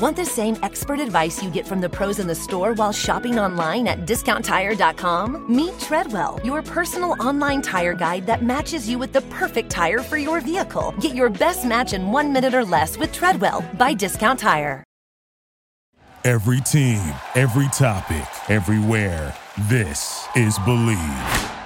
Want the same expert advice you get from the pros in the store while shopping online at discounttire.com? Meet Treadwell, your personal online tire guide that matches you with the perfect tire for your vehicle. Get your best match in one minute or less with Treadwell by Discount Tire. Every team, every topic, everywhere. This is Believe.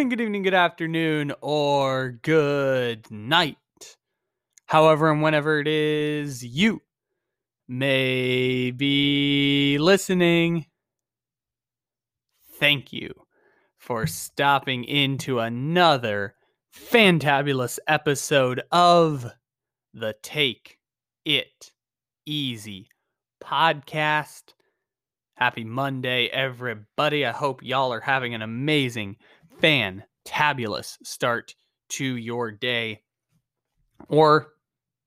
Morning, good evening, good afternoon, or good night. However, and whenever it is you may be listening, thank you for stopping into another fantabulous episode of the Take It Easy podcast. Happy Monday, everybody. I hope y'all are having an amazing fantabulous start to your day or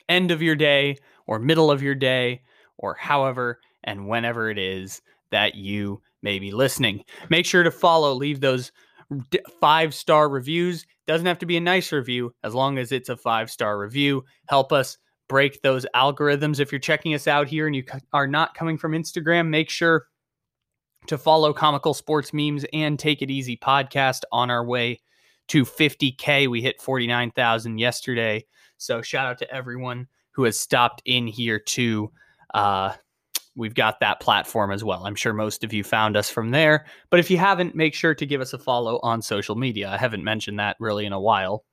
end of your day or middle of your day or however and whenever it is that you may be listening. Make sure to follow, leave those five star reviews. Doesn't have to be a nice review as long as it's a five star review. Help us break those algorithms. If you're checking us out here and you are not coming from Instagram, make sure to follow Comical Sports Memes and Take It Easy podcast on our way to 50K. We hit 49,000 yesterday. So shout out to everyone who has stopped in here too. Uh, we've got that platform as well. I'm sure most of you found us from there. But if you haven't, make sure to give us a follow on social media. I haven't mentioned that really in a while,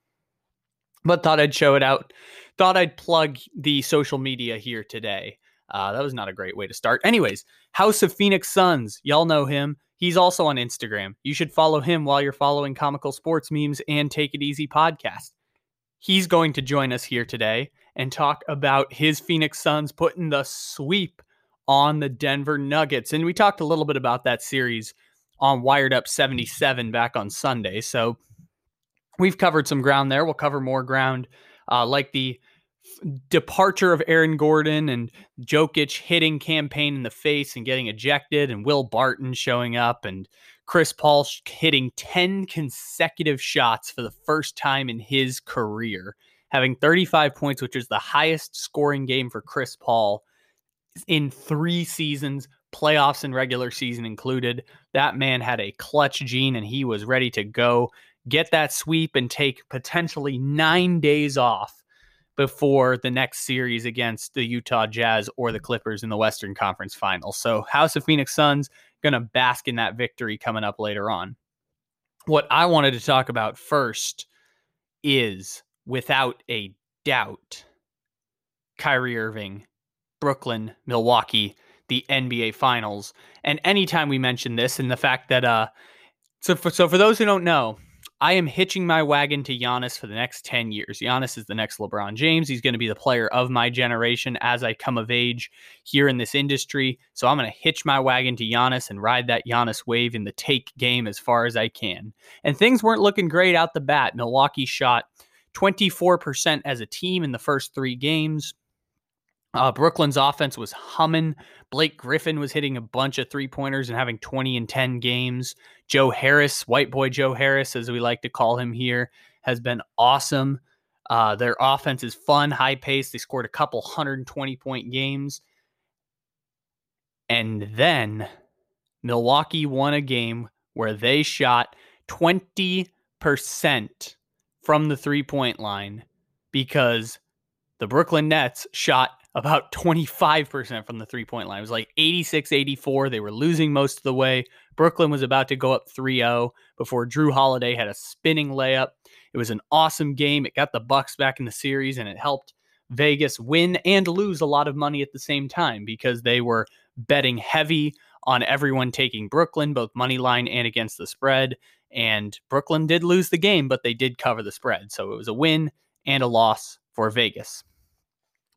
but thought I'd show it out. Thought I'd plug the social media here today. Uh, that was not a great way to start. Anyways, House of Phoenix Suns, y'all know him. He's also on Instagram. You should follow him while you're following Comical Sports Memes and Take It Easy podcast. He's going to join us here today and talk about his Phoenix Suns putting the sweep on the Denver Nuggets. And we talked a little bit about that series on Wired Up 77 back on Sunday. So we've covered some ground there. We'll cover more ground uh, like the departure of Aaron Gordon and Jokic hitting Cam Payne in the face and getting ejected, and Will Barton showing up, and Chris Paul hitting 10 consecutive shots for the first time in his career, having 35 points, which is the highest scoring game for Chris Paul in three seasons, playoffs and regular season included. That man had a clutch gene and he was ready to go get that sweep and take potentially nine days off before the next series against the Utah Jazz or the Clippers in the Western Conference Finals. So, House of Phoenix Suns going to bask in that victory coming up later on. What I wanted to talk about first is without a doubt Kyrie Irving, Brooklyn, Milwaukee, the NBA Finals. And anytime we mention this and the fact that uh so for so for those who don't know, I am hitching my wagon to Giannis for the next 10 years. Giannis is the next LeBron James. He's going to be the player of my generation as I come of age here in this industry. So I'm going to hitch my wagon to Giannis and ride that Giannis wave in the take game as far as I can. And things weren't looking great out the bat. Milwaukee shot 24% as a team in the first three games. Uh, Brooklyn's offense was humming. Blake Griffin was hitting a bunch of three pointers and having 20 and 10 games. Joe Harris, white boy Joe Harris, as we like to call him here, has been awesome. Uh, their offense is fun, high pace. They scored a couple 120 point games. And then Milwaukee won a game where they shot 20% from the three point line because the Brooklyn Nets shot about 25% from the three point line. It was like 86 84. They were losing most of the way. Brooklyn was about to go up 3 0 before Jrue Holiday had a spinning layup. It was an awesome game. It got the Bucks back in the series and it helped Vegas win and lose a lot of money at the same time because they were betting heavy on everyone taking Brooklyn, both money line and against the spread. And Brooklyn did lose the game, but they did cover the spread. So it was a win and a loss for Vegas.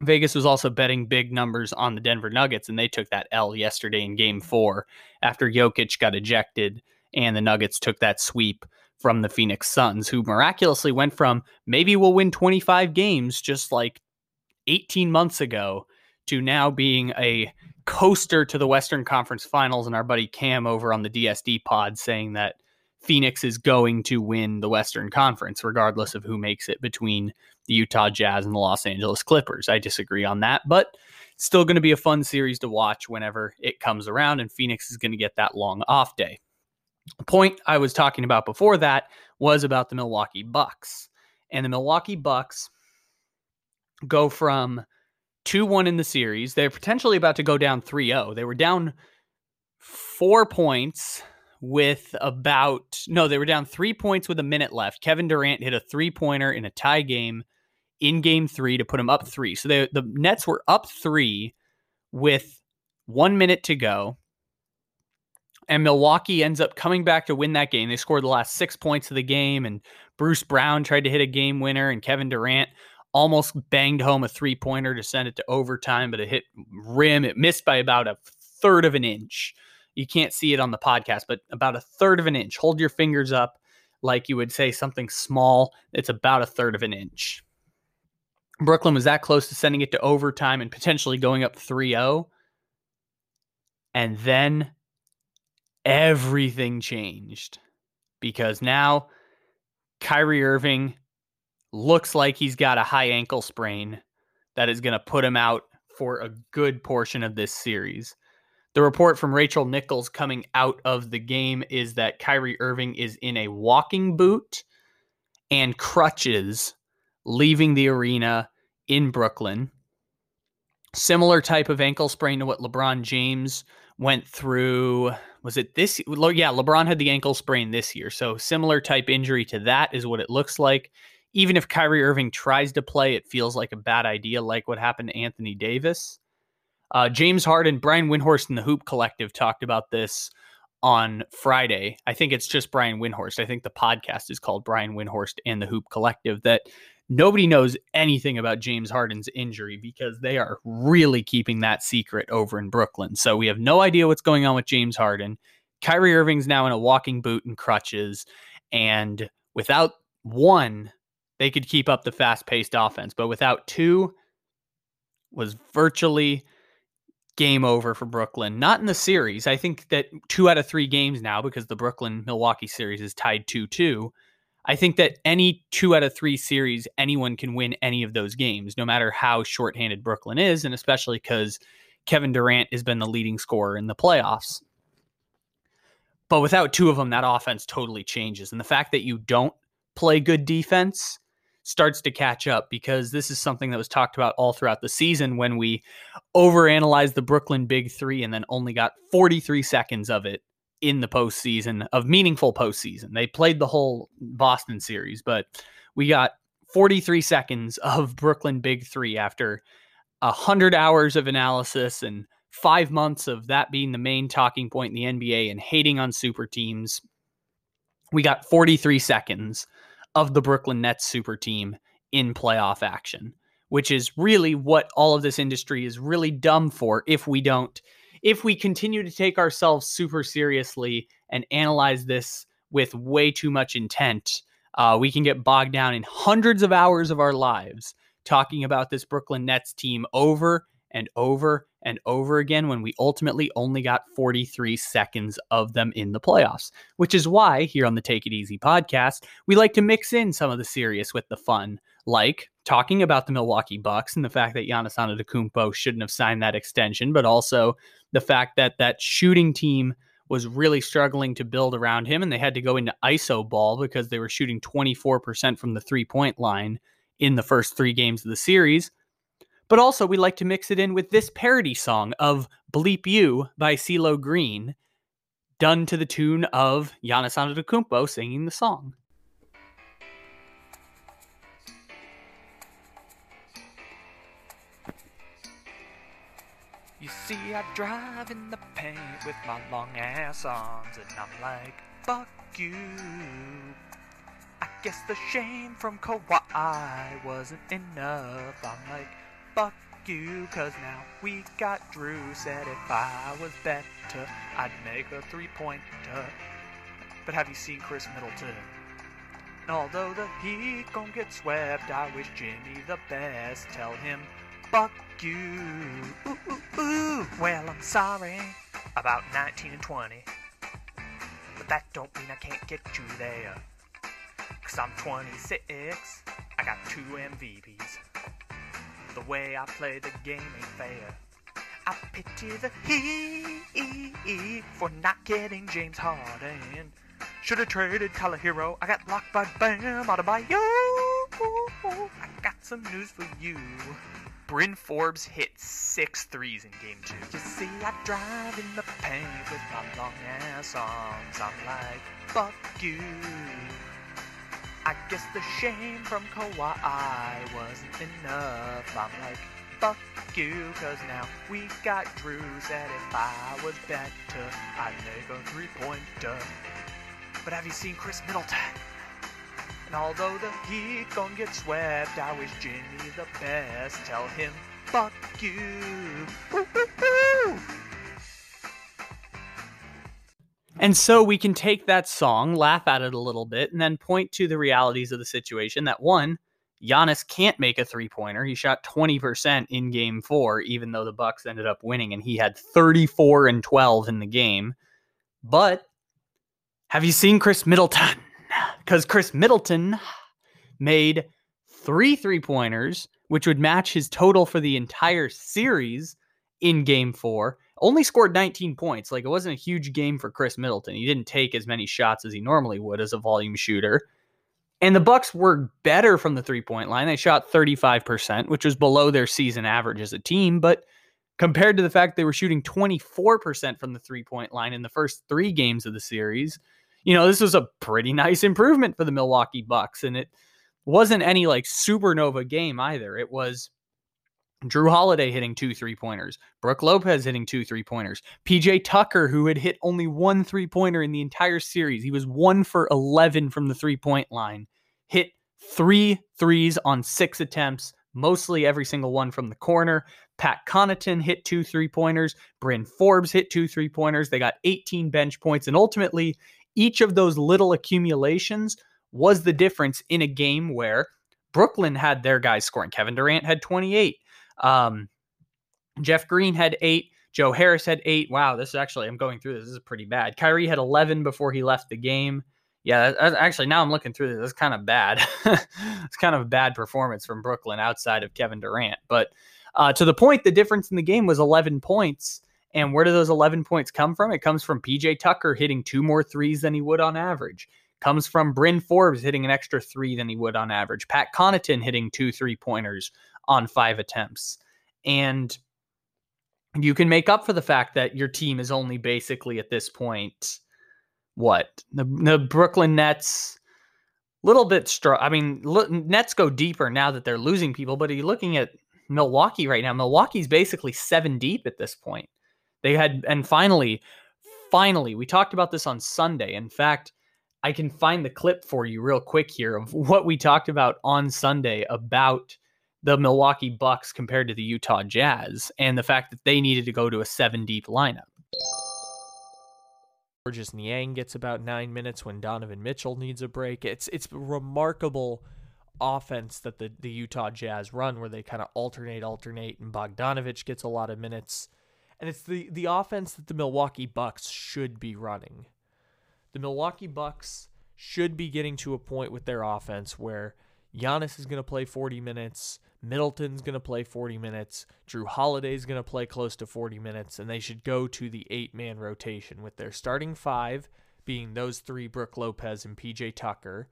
Vegas was also betting big numbers on the Denver Nuggets, and they took that L yesterday in game four after Jokic got ejected and the Nuggets took that sweep from the Phoenix Suns, who miraculously went from maybe we'll win 25 games just like 18 months ago to now being a coaster to the Western Conference Finals. And our buddy Cam over on the DSD pod saying that Phoenix is going to win the Western Conference, regardless of who makes it between the Utah Jazz and the Los Angeles Clippers. I disagree on that, but it's still going to be a fun series to watch whenever it comes around, and Phoenix is going to get that long off day. The point I was talking about before that was about the Milwaukee Bucks. And the Milwaukee Bucks go from 2 1 in the series. They're potentially about to go down 3 0. They were down four points with about, no, they were down three points with a minute left. Kevin Durant hit a three pointer in a tie game in game three to put them up three. So they, the Nets were up three with one minute to go. And Milwaukee ends up coming back to win that game. They scored the last six points of the game, and Bruce Brown tried to hit a game winner, and Kevin Durant almost banged home a three pointer to send it to overtime, but it hit rim. It missed by about a third of an inch. You can't see it on the podcast, but about a third of an inch. Hold your fingers up like you would say something small. It's about a third of an inch. Brooklyn was that close to sending it to overtime and potentially going up 3 0. And then everything changed because now Kyrie Irving looks like he's got a high ankle sprain that is going to put him out for a good portion of this series. The report from Rachel Nichols coming out of the game is that Kyrie Irving is in a walking boot and crutches leaving the arena in Brooklyn. Similar type of ankle sprain to what LeBron James went through. Was it this yeah lebron had the ankle sprain this year. So similar type injury to that is what it looks like. Even if kyrie irving tries to play it feels like a bad idea like what happened to anthony davis. Uh, james harden brian windhorst and the hoop collective talked about this on friday. I think it's just brian windhorst. I think the podcast is called brian windhorst and the hoop collective that Nobody knows anything about James Harden's injury because they are really keeping that secret over in Brooklyn. So we have no idea what's going on with James Harden. Kyrie Irving's now in a walking boot and crutches. And without one, they could keep up the fast paced offense. But without two, was virtually game over for Brooklyn. Not in the series. I think that two out of three games now, because the Brooklyn Milwaukee series is tied 2 2, I think that any two out of three series, anyone can win any of those games, no matter how shorthanded Brooklyn is, and especially because Kevin Durant has been the leading scorer in the playoffs. But without two of them, that offense totally changes. And the fact that you don't play good defense starts to catch up because this is something that was talked about all throughout the season when we overanalyzed the Brooklyn Big Three and then only got 43 seconds of it in the postseason of meaningful postseason. They played the whole Boston series, but we got 43 seconds of Brooklyn Big Three after a hundred hours of analysis and five months of that being the main talking point in the NBA and hating on super teams. We got 43 seconds of the Brooklyn Nets super team in playoff action, which is really what all of this industry is really dumb for if we don't if we continue to take ourselves super seriously and analyze this with way too much intent, uh, we can get bogged down in hundreds of hours of our lives talking about this Brooklyn Nets team over and over and over again when we ultimately only got 43 seconds of them in the playoffs, which is why here on the Take It Easy podcast, we like to mix in some of the serious with the fun, like talking about the Milwaukee Bucks and the fact that Giannis Antetokounmpo shouldn't have signed that extension, but also the fact that that shooting team was really struggling to build around him and they had to go into iso ball because they were shooting 24% from the three-point line in the first 3 games of the series. But also we like to mix it in with this parody song of Bleep You by CeeLo Green done to the tune of Giannis Antetokounmpo singing the song. You see, I drive in the paint with my long ass arms, and I'm like, fuck you. I guess the shame from Kawhi wasn't enough. I'm like, fuck you, cause now we got Jrue. Said if I was better, I'd make a three pointer. But have you seen Khris Middleton? And although the Heat gon' get swept, I wish Jimmy the best. Tell him, fuck you. Ooh, ooh, ooh. Well, I'm sorry about 19 and 20. But that don't mean I can't get you there. Cause I'm 26, I got two MVPs. The way I play the game ain't fair. I pity the Heat for not getting James Harden. Should have traded Tyler Herro. I got locked by Bam out of by you. I got some news for you. Bryn Forbes hit six threes in game two. You see, I drive in the paint with my long ass songs. I'm like, fuck you. I guess the shame from Kawhi wasn't enough. I'm like, fuck you, cause now we got Jrue. Said if I was better, I'd make a three pointer. But have you seen Khris Middleton? And although the Heat gon' get swept, I wish Jimmy the best. Tell him, fuck you. And so we can take that song, laugh at it a little bit, and then point to the realities of the situation that one, Giannis can't make a three pointer. He shot 20% in game four, even though the Bucks ended up winning, and he had 34 and 12 in the game. But have you seen Khris Middleton? Because Khris Middleton made three three pointers, which would match his total for the entire series in game four. Only scored 19 points. Like it wasn't a huge game for Khris Middleton. He didn't take as many shots as he normally would as a volume shooter. And the Bucks were better from the three-point line. They shot 35%, which was below their season average as a team, but compared to the fact they were shooting 24% from the three-point line in the first 3 games of the series, you know, this was a pretty nice improvement for the Milwaukee Bucks and it wasn't any like supernova game either. It was Jrue Holiday hitting two three pointers, Brook Lopez hitting two three pointers, PJ Tucker, who had hit only one three pointer in the entire series. He was one for 11 from the three point line, hit three threes on six attempts, mostly every single one from the corner. Pat Connaughton hit two three pointers. Bryn Forbes hit two three pointers. They got 18 bench points. And ultimately, each of those little accumulations was the difference in a game where Brooklyn had their guys scoring. Kevin Durant had 28. Um, Jeff Green had eight. Joe Harris had eight. Wow, this is actually, I'm going through this. This is pretty bad. Kyrie had 11 before he left the game. Yeah, actually, now I'm looking through this. That's kind of bad. it's kind of a bad performance from Brooklyn outside of Kevin Durant. But uh, to the point, the difference in the game was 11 points. And where do those 11 points come from? It comes from PJ Tucker hitting two more threes than he would on average. Comes from Bryn Forbes hitting an extra three than he would on average. Pat Connaughton hitting two three pointers on five attempts. And you can make up for the fact that your team is only basically at this point what the, the Brooklyn Nets little bit strong. I mean, look, Nets go deeper now that they're losing people, but are you looking at Milwaukee right now? Milwaukee's basically seven deep at this point. They had, and finally, finally, we talked about this on Sunday. In fact, I can find the clip for you real quick here of what we talked about on Sunday about the Milwaukee Bucks compared to the Utah Jazz and the fact that they needed to go to a seven deep lineup. Georges Niang gets about nine minutes when Donovan Mitchell needs a break. It's it's remarkable offense that the, the Utah Jazz run where they kind of alternate, alternate, and Bogdanovich gets a lot of minutes. And it's the, the offense that the Milwaukee Bucks should be running. The Milwaukee Bucks should be getting to a point with their offense where Giannis is going to play 40 minutes, Middleton's going to play 40 minutes, Jrue Holiday's going to play close to 40 minutes, and they should go to the eight man rotation with their starting five being those three Brook Lopez and PJ Tucker,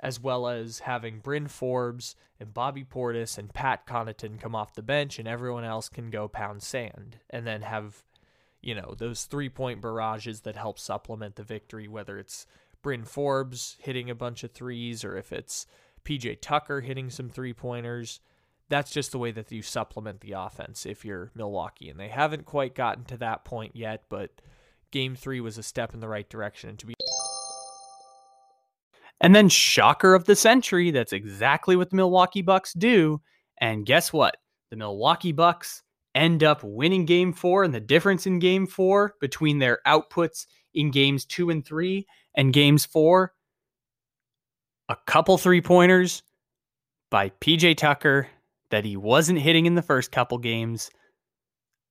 as well as having Bryn Forbes and Bobby Portis and Pat Connaughton come off the bench, and everyone else can go pound sand, and then have, you know, those three point barrages that help supplement the victory, whether it's Bryn Forbes hitting a bunch of threes or if it's PJ Tucker hitting some three pointers. That's just the way that you supplement the offense if you're Milwaukee. And they haven't quite gotten to that point yet, but game three was a step in the right direction. And to be And then, shocker of the century, that's exactly what the Milwaukee Bucks do. And guess what? The Milwaukee Bucks end up winning game four, and the difference in game four between their outputs in games two and three and games four a couple three pointers by PJ Tucker that he wasn't hitting in the first couple games,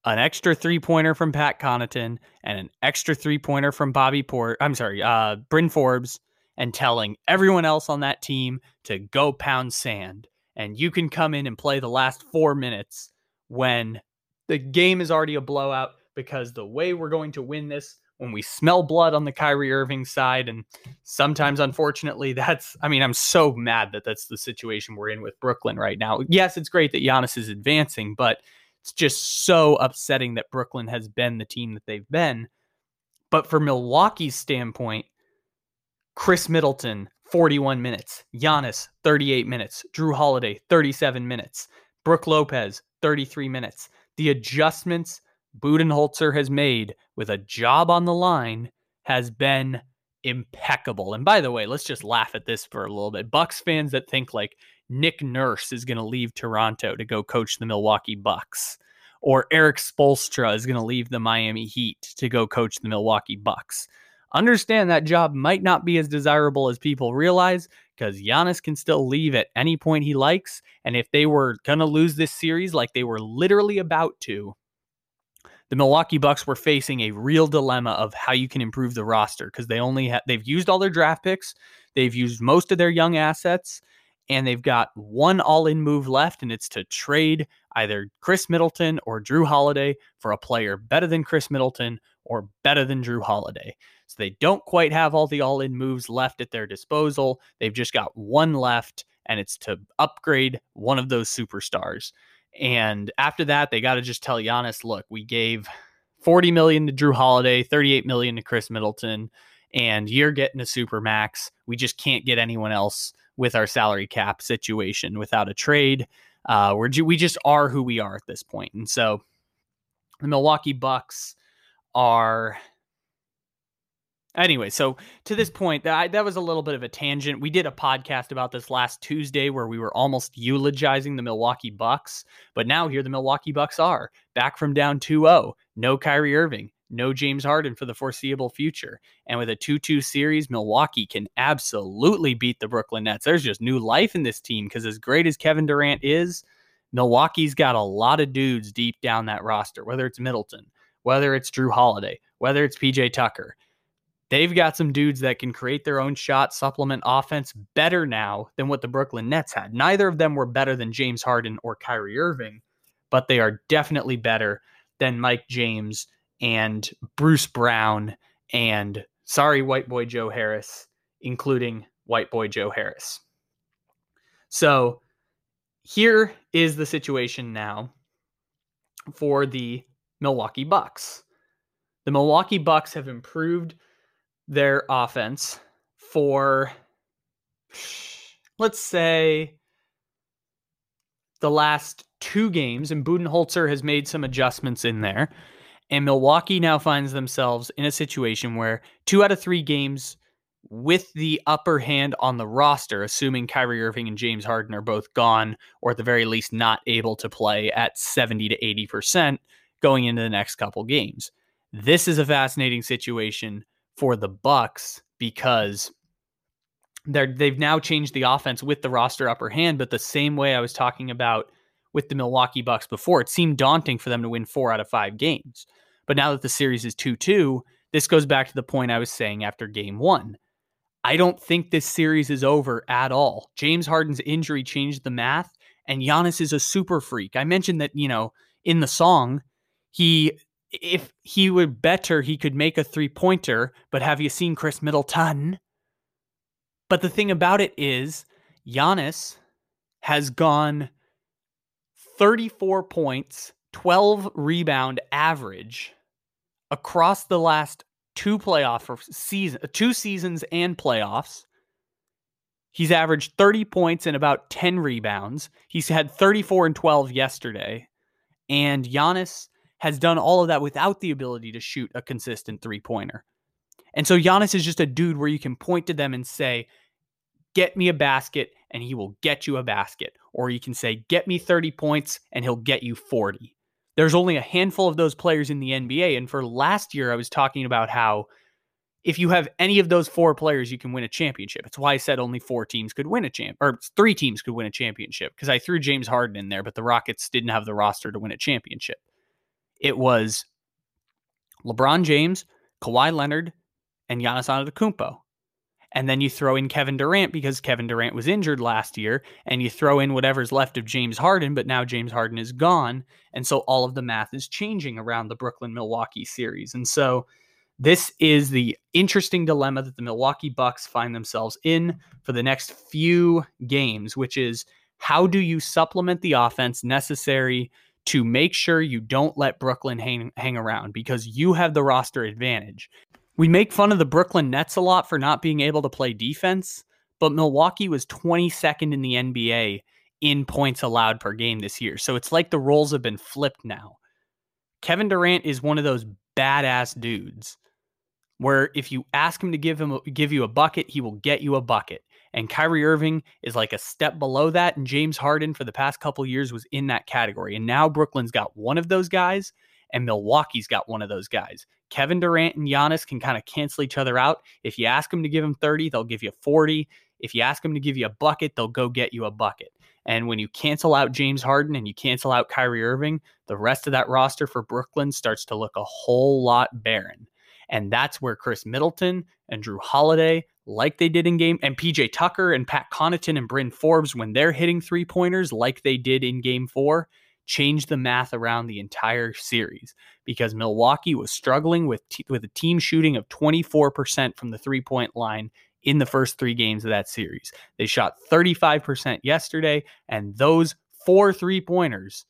an extra three pointer from Pat Connaughton, and an extra three pointer from Bobby Port. I'm sorry, uh, Bryn Forbes, and telling everyone else on that team to go pound sand. And you can come in and play the last four minutes when the game is already a blowout because the way we're going to win this when we smell blood on the Kyrie Irving side. And sometimes, unfortunately, that's, I mean, I'm so mad that that's the situation we're in with Brooklyn right now. Yes, it's great that Giannis is advancing, but it's just so upsetting that Brooklyn has been the team that they've been. But for Milwaukee's standpoint, Khris Middleton, 41 minutes. Giannis, 38 minutes. Jrue Holiday, 37 minutes. Brook Lopez, 33 minutes. The adjustments Budenholzer has made with a job on the line has been impeccable. And by the way, let's just laugh at this for a little bit. Bucks fans that think like Nick Nurse is going to leave Toronto to go coach the Milwaukee Bucks or Erik Spoelstra is going to leave the Miami Heat to go coach the Milwaukee Bucks. Understand that job might not be as desirable as people realize because Giannis can still leave at any point he likes. And if they were going to lose this series like they were literally about to, the Milwaukee Bucks were facing a real dilemma of how you can improve the roster because they only have they've used all their draft picks, they've used most of their young assets, and they've got one all-in move left, and it's to trade either Khris Middleton or Jrue Holiday for a player better than Khris Middleton or better than Jrue Holiday. So they don't quite have all the all-in moves left at their disposal. They've just got one left, and it's to upgrade one of those superstars. And after that, they got to just tell Giannis, look, we gave 40 million to Jrue Holiday, 38 million to Khris Middleton, and you're getting a super max. We just can't get anyone else with our salary cap situation without a trade. Uh, we're we just are who we are at this point, and so the Milwaukee Bucks are Anyway, so to this point, that that was a little bit of a tangent. We did a podcast about this last Tuesday where we were almost eulogizing the Milwaukee Bucks, but now here the Milwaukee Bucks are back from down 2-0. No Kyrie Irving, no James Harden for the foreseeable future. And with a 2-2 series, Milwaukee can absolutely beat the Brooklyn Nets. There's just new life in this team because as great as Kevin Durant is, Milwaukee's got a lot of dudes deep down that roster, whether it's Middleton, whether it's Jrue Holiday, whether it's PJ Tucker they've got some dudes that can create their own shot, supplement offense better now than what the Brooklyn Nets had. Neither of them were better than James Harden or Kyrie Irving, but they are definitely better than Mike James and Bruce Brown and sorry, white boy Joe Harris, including white boy Joe Harris. So here is the situation now for the Milwaukee Bucks. The Milwaukee Bucks have improved their offense for, let's say, the last two games, and Budenholzer has made some adjustments in there. And Milwaukee now finds themselves in a situation where two out of three games with the upper hand on the roster, assuming Kyrie Irving and James Harden are both gone, or at the very least not able to play at 70 to 80% going into the next couple games. This is a fascinating situation for the Bucks because they're they've now changed the offense with the roster upper hand, but the same way I was talking about with the Milwaukee Bucks before, it seemed daunting for them to win four out of five games. But now that the series is 2 2, this goes back to the point I was saying after game one. I don't think this series is over at all. James Harden's injury changed the math, and Giannis is a super freak. I mentioned that, you know, in the song, he if he were better, he could make a three pointer. But have you seen Khris Middleton? But the thing about it is, Giannis has gone 34 points, 12 rebound average across the last two playoff season, two seasons and playoffs. He's averaged 30 points and about 10 rebounds. He's had 34 and 12 yesterday. And Giannis has done all of that without the ability to shoot a consistent three pointer. And so Giannis is just a dude where you can point to them and say, get me a basket and he will get you a basket. Or you can say, get me 30 points and he'll get you 40. There's only a handful of those players in the NBA. And for last year, I was talking about how if you have any of those four players, you can win a championship. It's why I said only four teams could win a champ, or three teams could win a championship because I threw James Harden in there, but the Rockets didn't have the roster to win a championship. It was LeBron James, Kawhi Leonard, and Giannis Antetokounmpo. And then you throw in Kevin Durant because Kevin Durant was injured last year, and you throw in whatever's left of James Harden, but now James Harden is gone. And so all of the math is changing around the Brooklyn Milwaukee series. And so this is the interesting dilemma that the Milwaukee Bucks find themselves in for the next few games, which is how do you supplement the offense necessary to make sure you don't let Brooklyn hang, hang around because you have the roster advantage. We make fun of the Brooklyn Nets a lot for not being able to play defense, but Milwaukee was 22nd in the NBA in points allowed per game this year. So it's like the roles have been flipped now. Kevin Durant is one of those badass dudes where if you ask him to give him give you a bucket, he will get you a bucket. And Kyrie Irving is like a step below that. And James Harden for the past couple years was in that category. And now Brooklyn's got one of those guys, and Milwaukee's got one of those guys. Kevin Durant and Giannis can kind of cancel each other out. If you ask them to give him 30, they'll give you 40. If you ask them to give you a bucket, they'll go get you a bucket. And when you cancel out James Harden and you cancel out Kyrie Irving, the rest of that roster for Brooklyn starts to look a whole lot barren. And that's where Khris Middleton and Jrue Holiday, like they did in game, and PJ Tucker and Pat Connaughton and Bryn Forbes, when they're hitting three pointers like they did in game four, change the math around the entire series because Milwaukee was struggling with t- with a team shooting of 24% from the three point line in the first three games of that series. They shot 35% yesterday, and those four three pointers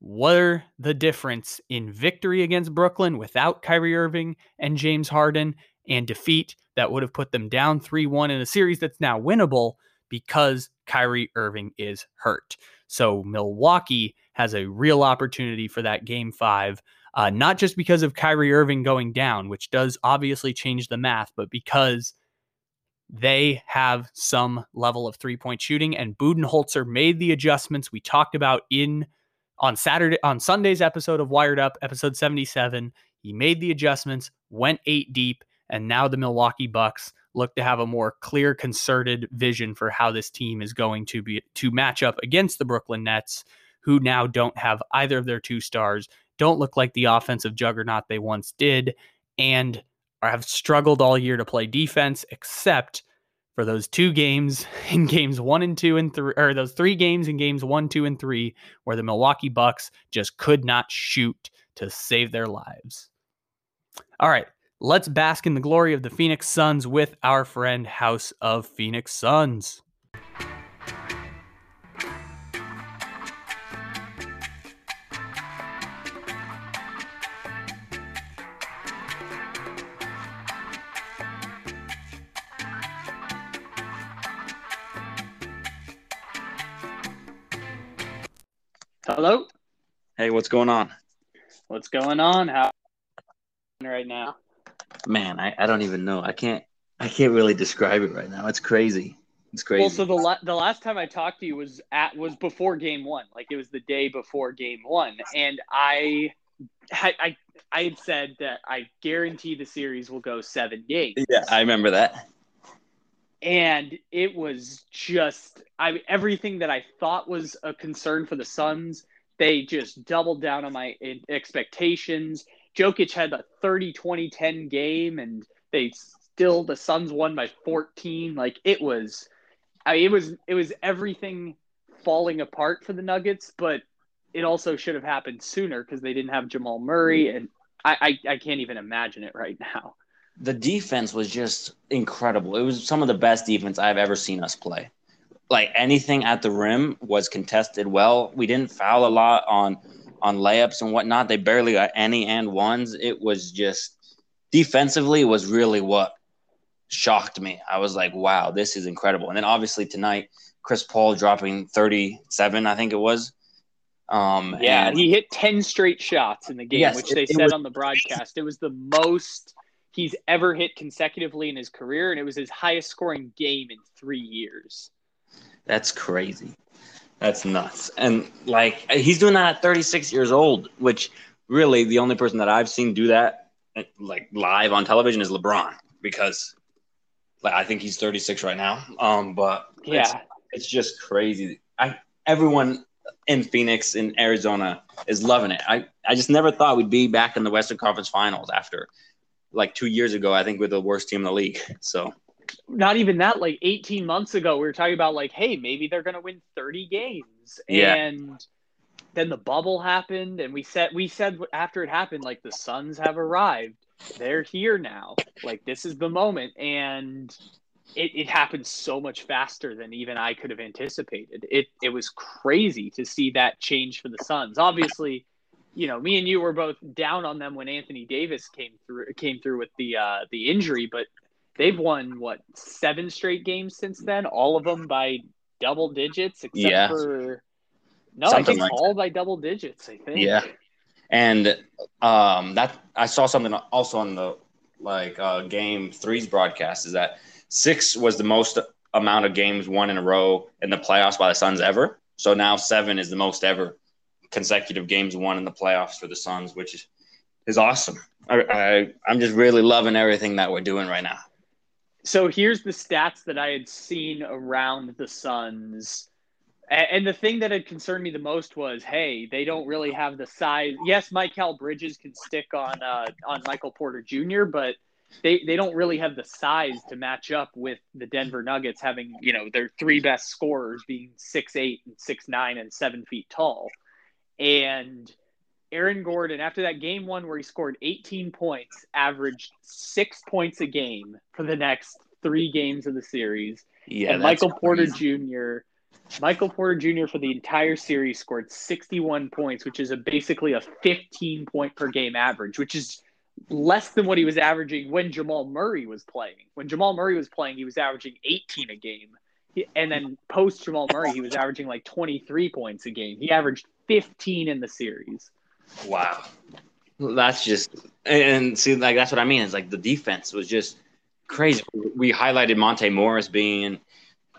were the difference in victory against Brooklyn without Kyrie Irving and James Harden and defeat that would have put them down 3 1 in a series that's now winnable because Kyrie Irving is hurt. So Milwaukee has a real opportunity for that game five, uh, not just because of Kyrie Irving going down, which does obviously change the math, but because they have some level of three point shooting. And Budenholzer made the adjustments we talked about in on Saturday on Sunday's episode of Wired Up, episode 77. He made the adjustments, went eight deep, and now the Milwaukee Bucks look to have a more clear, concerted vision for how this team is going to be to match up against the Brooklyn Nets, who now don't have either of their two stars, don't look like the offensive juggernaut they once did, and have struggled all year to play defense, except for those two games in games one and two and three, or those three games in games one, two, and three, where the Milwaukee Bucks just could not shoot to save their lives. All right, let's bask in the glory of the Phoenix Suns with our friend House of Phoenix Suns. Hello. Hey, what's going on? What's going on? How right now? Man, I, I don't even know. I can't I can't really describe it right now. It's crazy. It's crazy. Well, so the la- the last time I talked to you was at was before game one. Like it was the day before game one, and I had I I had said that I guarantee the series will go seven games. Yeah, I remember that. And it was just I everything that I thought was a concern for the Suns. They just doubled down on my expectations. Jokic had a 30 20 10 game and they still the Suns won by 14. Like it was I it was it was everything falling apart for the Nuggets, but it also should have happened sooner because they didn't have Jamal Murray and I, I, I can't even imagine it right now. The defense was just incredible. It was some of the best defense I've ever seen us play like anything at the rim was contested well. We didn't foul a lot on on layups and whatnot. They barely got any and ones. It was just defensively was really what shocked me. I was like, wow, this is incredible. And then obviously tonight, Chris Paul dropping 37, I think it was. Um, yeah, and, he hit 10 straight shots in the game, yes, which they it, it said was, on the broadcast. It was the most he's ever hit consecutively in his career, and it was his highest scoring game in three years. That's crazy. That's nuts. And like he's doing that at 36 years old, which really the only person that I've seen do that like live on television is LeBron because like I think he's 36 right now. Um, but yeah, it's, it's just crazy. I everyone in Phoenix in Arizona is loving it. I, I just never thought we'd be back in the Western Conference Finals after like two years ago. I think we're the worst team in the league. So not even that. Like 18 months ago, we were talking about like, hey, maybe they're gonna win 30 games, Yeah. and then the bubble happened, and we said we said after it happened, like the Suns have arrived. They're here now. Like this is the moment, and it, it happened so much faster than even I could have anticipated. It it was crazy to see that change for the Suns. Obviously, you know, me and you were both down on them when Anthony Davis came through came through with the uh, the injury, but they've won what seven straight games since then, all of them by double digits, except Yeah. for no, I think like all by double digits. I think. Yeah. And um, that I saw something also on the like uh, game three's broadcast is that six was the most amount of games won in a row in the playoffs by the Suns ever. So now seven is the most ever consecutive games won in the playoffs for the Suns, which is is awesome. I, I I'm just really loving everything that we're doing right now. So here's the stats that I had seen around the Suns. And the thing that had concerned me the most was, hey, they don't really have the size. Yes, Mikal Bridges can stick on uh, on Michael Porter Jr., but they they don't really have the size to match up with the Denver Nuggets having you know their three best scorers being six eight and six nine and seven feet tall, and Aaron Gordon after that game one where he scored 18 points, averaged six points a game for the next three games of the series Yeah, and Michael Porter crazy. Jr. Michael Porter Jr. for the entire series scored 61 points, which is a basically a 15 point per game average, which is less than what he was averaging when Jamal Murray was playing. When Jamal Murray was playing, he was averaging 18 a game. And then post Jamal Murray, he was averaging like 23 points a game. He averaged 15 in the series. Wow. That's just and see like that's what I mean. It's like the defense was just crazy. We highlighted Monte Morris being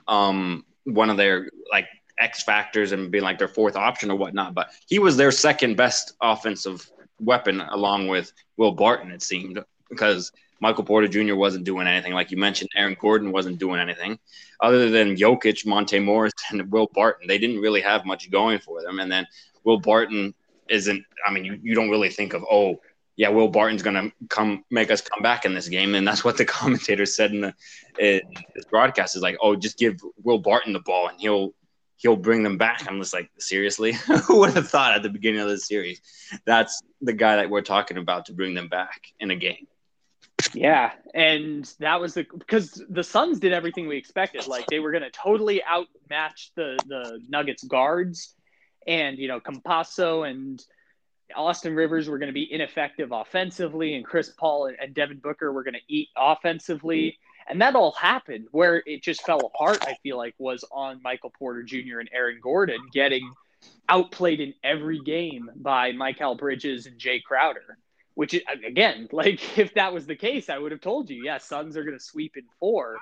um one of their like X factors and being like their fourth option or whatnot, but he was their second best offensive weapon along with Will Barton, it seemed, because Michael Porter Jr. wasn't doing anything. Like you mentioned, Aaron Gordon wasn't doing anything other than Jokic, Monte Morris, and Will Barton. They didn't really have much going for them. And then Will Barton isn't, I mean, you, you don't really think of, oh, yeah, Will Barton's to come make us come back in this game. And that's what the commentators said in the in this broadcast is like, oh, just give Will Barton the ball and he'll he'll bring them back. I'm just like, seriously? Who would have thought at the beginning of the series that's the guy that we're talking about to bring them back in a game? Yeah, and that was the because the Suns did everything we expected. Like they were going to totally outmatch the the Nuggets guards, and you know Campazzo and Austin Rivers were going to be ineffective offensively, and Chris Paul and, and Devin Booker were going to eat offensively, and that all happened. Where it just fell apart, I feel like, was on Michael Porter Jr. and Aaron Gordon getting outplayed in every game by Mikal Bridges and Jae Crowder which again, like if that was the case, I would have told you, yeah, Suns are going to sweep in four.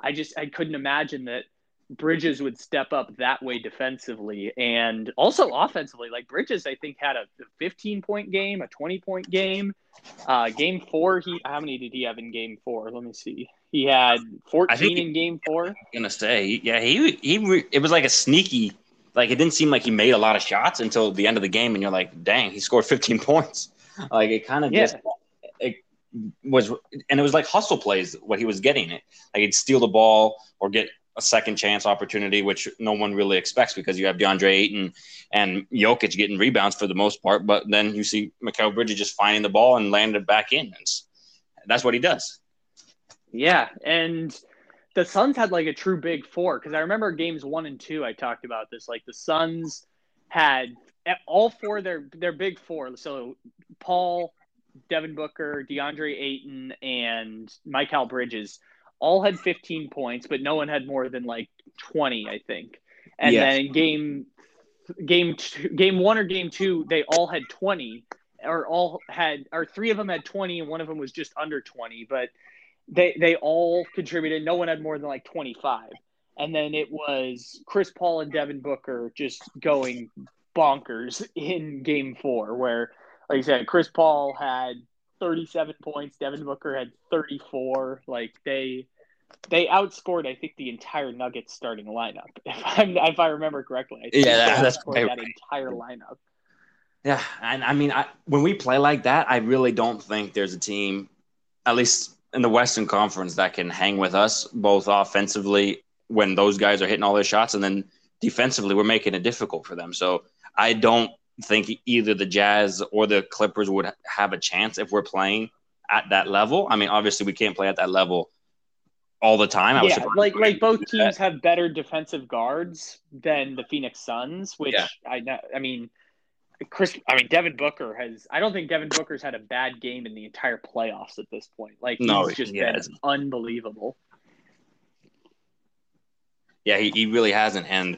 I just I couldn't imagine that Bridges would step up that way defensively and also offensively. Like Bridges, I think had a 15 point game, a 20 point game. Uh, game four, he how many did he have in game four? Let me see. He had 14 in game four. I'm gonna say, yeah, he he re- it was like a sneaky, like it didn't seem like he made a lot of shots until the end of the game, and you're like, dang, he scored 15 points. Like it kind of Yeah. just it was, and it was like hustle plays what he was getting it. Like he'd steal the ball or get a second chance opportunity, which no one really expects because you have DeAndre Ayton and Jokic getting rebounds for the most part, but then you see Mikal Bridges just finding the ball and landing it back in. That's what he does. Yeah, and the Suns had like a true big four because I remember games one and two. I talked about this. Like the Suns had all four their their big four. So Paul, Devin Booker, DeAndre Ayton, and Mikal Bridges all had 15 points, but no one had more than like 20, I think. And Yes. then game game two, game one or game two, they all had 20. or all had or three of them had 20 and one of them was just under 20, but they they all contributed. No one had more than like 25. And then it was Chris Paul and Devin Booker just going bonkers in game 4 where like I said Chris Paul had 37 points, Devin Booker had 34. Like they they outscored, I think, the entire Nuggets starting lineup. If, I'm, if I remember correctly, I yeah, that, that's right. that entire lineup. Yeah, and I mean, I, when we play like that, I really don't think there's a team, at least in the Western Conference, that can hang with us both offensively when those guys are hitting all their shots, and then defensively, we're making it difficult for them. So I don't think either the Jazz or the Clippers would have a chance if we're playing at that level. I mean, obviously, we can't play at that level all the time. I yeah, like like both teams have better defensive guards than the Phoenix Suns, which yeah. I I mean, Chris. I mean, Devin Booker has. I don't think Devin Booker's had a bad game in the entire playoffs at this point. Like he's no, just been hasn't. unbelievable. Yeah, he, he really hasn't, and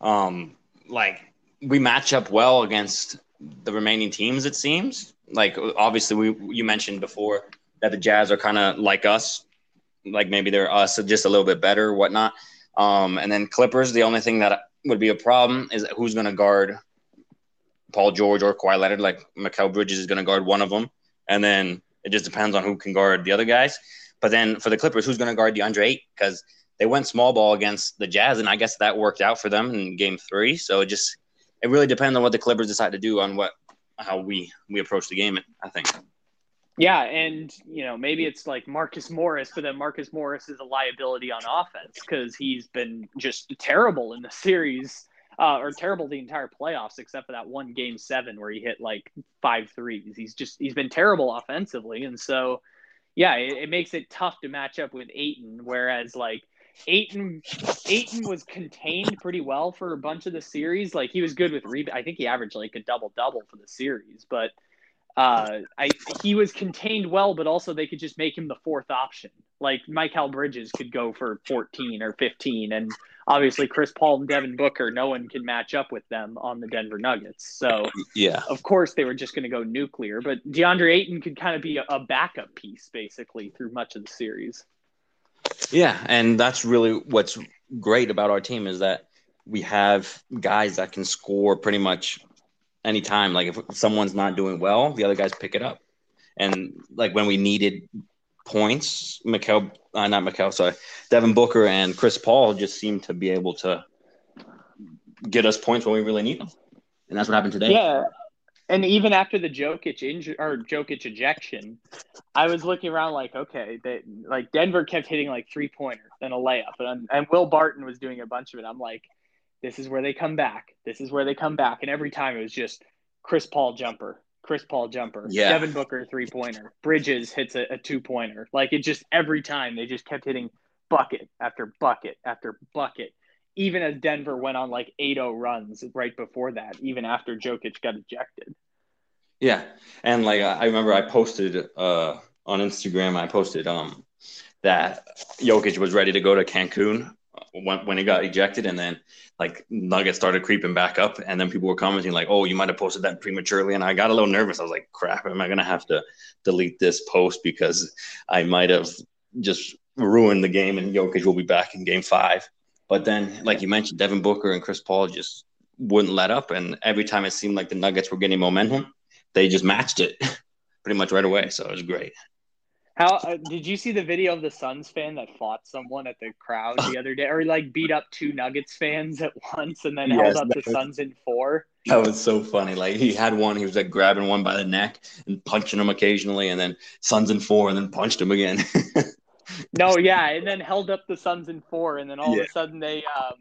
um, like we match up well against the remaining teams. It seems like obviously we you mentioned before that the Jazz are kind of like us like maybe they're us just a little bit better, whatnot. Um, and then Clippers, the only thing that would be a problem is who's going to guard Paul George or Kawhi Leonard. Like Mikal Bridges is going to guard one of them, and then it just depends on who can guard the other guys. But then for the Clippers, who's going to guard DeAndre Ayton? Because they went small ball against the Jazz, and I guess that worked out for them in Game Three. So it just it really depends on what the Clippers decide to do on what how we we approach the game. I think. Yeah, and you know maybe it's like Marcus Morris, but then Marcus Morris is a liability on offense because he's been just terrible in the series, uh, or terrible the entire playoffs, except for that one game seven where he hit like five threes. He's just he's been terrible offensively, and so yeah, it, it makes it tough to match up with Ayton. Whereas like Ayton, Ayton was contained pretty well for a bunch of the series. Like he was good with rebound. I think he averaged like a double double for the series, but uh, I he was contained well, but also they could just make him the fourth option. Like Mikal Bridges could go for 14 or 15, and obviously Chris Paul and Devin Booker, no one can match up with them on the Denver Nuggets. So yeah, of course they were just going to go nuclear. But DeAndre Ayton could kind of be a, a backup piece basically through much of the series. Yeah, and that's really what's great about our team is that we have guys that can score pretty much anytime. Like if someone's not doing well, the other guys pick it up. And like when we needed points, Mikal, uh, not Mikal, sorry, Devin Booker and Chris Paul just seemed to be able to get us points when we really need them. And that's what happened today. Yeah. And even after the Jokic injury or Jokic ejection, I was looking around like, okay, they, like Denver kept hitting like three pointers and a layup, and and Will Barton was doing a bunch of it. I'm like, this is where they come back. This is where they come back. And every time it was just Chris Paul jumper, Chris Paul jumper, yeah. Devin Booker three pointer, Bridges hits a, a two pointer. Like it just every time they just kept hitting bucket after bucket after bucket. Even as Denver went on like 8-0 runs right before that, even after Jokic got ejected. Yeah, and like I remember, I posted uh, on Instagram. I posted um that Jokic was ready to go to Cancun when, when he got ejected, and then like Nuggets started creeping back up, and then people were commenting like, "Oh, you might have posted that prematurely," and I got a little nervous. I was like, "Crap, am I gonna have to delete this post because I might have just ruined the game, and Jokic will be back in Game Five. But then, like you mentioned, Devin Booker and Chris Paul just wouldn't let up, and every time it seemed like the Nuggets were getting momentum, they just matched it pretty much right away. So it was great. How uh, did you see the video of the Suns fan that fought someone at the crowd the other day, or like beat up two Nuggets fans at once and then yes, held up the was, Suns in four? That was so funny. Like he had one, he was like grabbing one by the neck and punching him occasionally, and then Suns in four, and then punched him again. no, yeah, and then held up the Suns in four, and then all yeah. of a sudden they um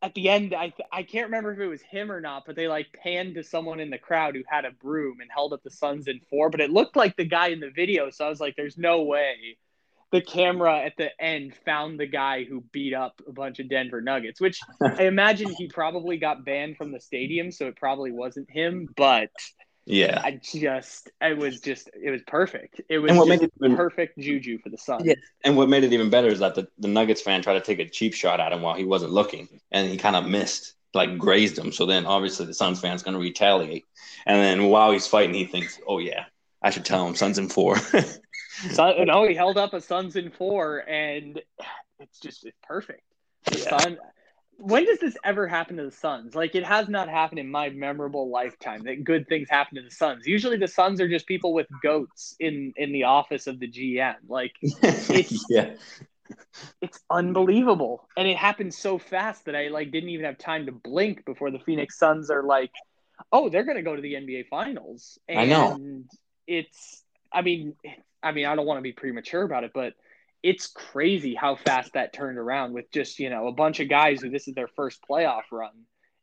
at the end, I I can't remember if it was him or not, but they like panned to someone in the crowd who had a broom and held up the Suns in four, but it looked like the guy in the video. So I was like, "There's no way." The camera at the end found the guy who beat up a bunch of Denver Nuggets, which I imagine he probably got banned from the stadium, so it probably wasn't him. But yeah, I just it was just it was perfect. It was and what made it even, perfect juju for the Suns. Yeah. And what made it even better is that the, the Nuggets fan tried to take a cheap shot at him while he wasn't looking, and he kind of missed. like grazed him. So then obviously the Suns fan's going to retaliate. And then while he's fighting, he thinks, "Oh yeah, I should tell him Suns in four. so, no, he held up a Suns in four, and it's just it's perfect. The yeah. Sun. When does this ever happen to the Suns? Like it has not happened in my memorable lifetime that good things happen to the Suns. Usually the Suns are just people with goats in in the office of the GM. Like it's yeah it's unbelievable and it happened so fast that i like didn't even have time to blink before the phoenix suns are like oh they're going to go to the nba finals and i know it's i mean i mean i don't want to be premature about it but it's crazy how fast that turned around with just you know a bunch of guys who this is their first playoff run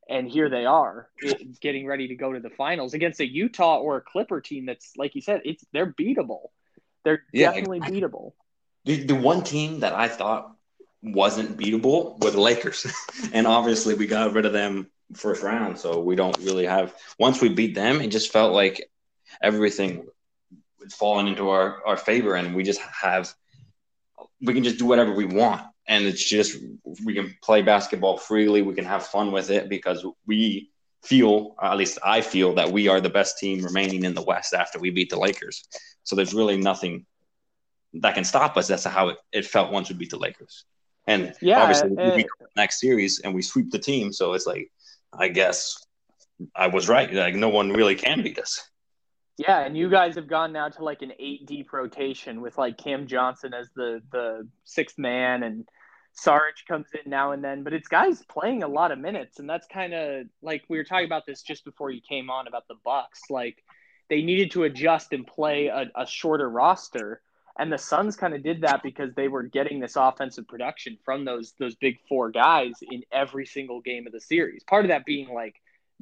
and here they are eh, getting ready to go to the finals against a utah or a clipper team that's like you said it's they're beatable they're yeah, definitely beatable the, the one team that I thought wasn't beatable were the Lakers. and obviously we got rid of them first round. So we don't really have once we beat them, it just felt like everything was falling into our, our favor and we just have we can just do whatever we want. And it's just we can play basketball freely, we can have fun with it because we feel, at least I feel, that we are the best team remaining in the West after we beat the Lakers. So there's really nothing that can stop us. That's how it, it felt once we beat the Lakers. And yeah, obviously we beat the next series and we sweep the team. So it's like, I guess I was right. Like no one really can beat us. Yeah, and you guys have gone now to like an eight deep rotation with like Cam Johnson as the the sixth man and Sarge comes in now and then, but it's guys playing a lot of minutes, and that's kind of like we were talking about this just before you came on about the Bucks. Like they needed to adjust and play a, a shorter roster, and the Suns kind of did that because they were getting this offensive production from those those big four guys in every single game of the series. Part of that being like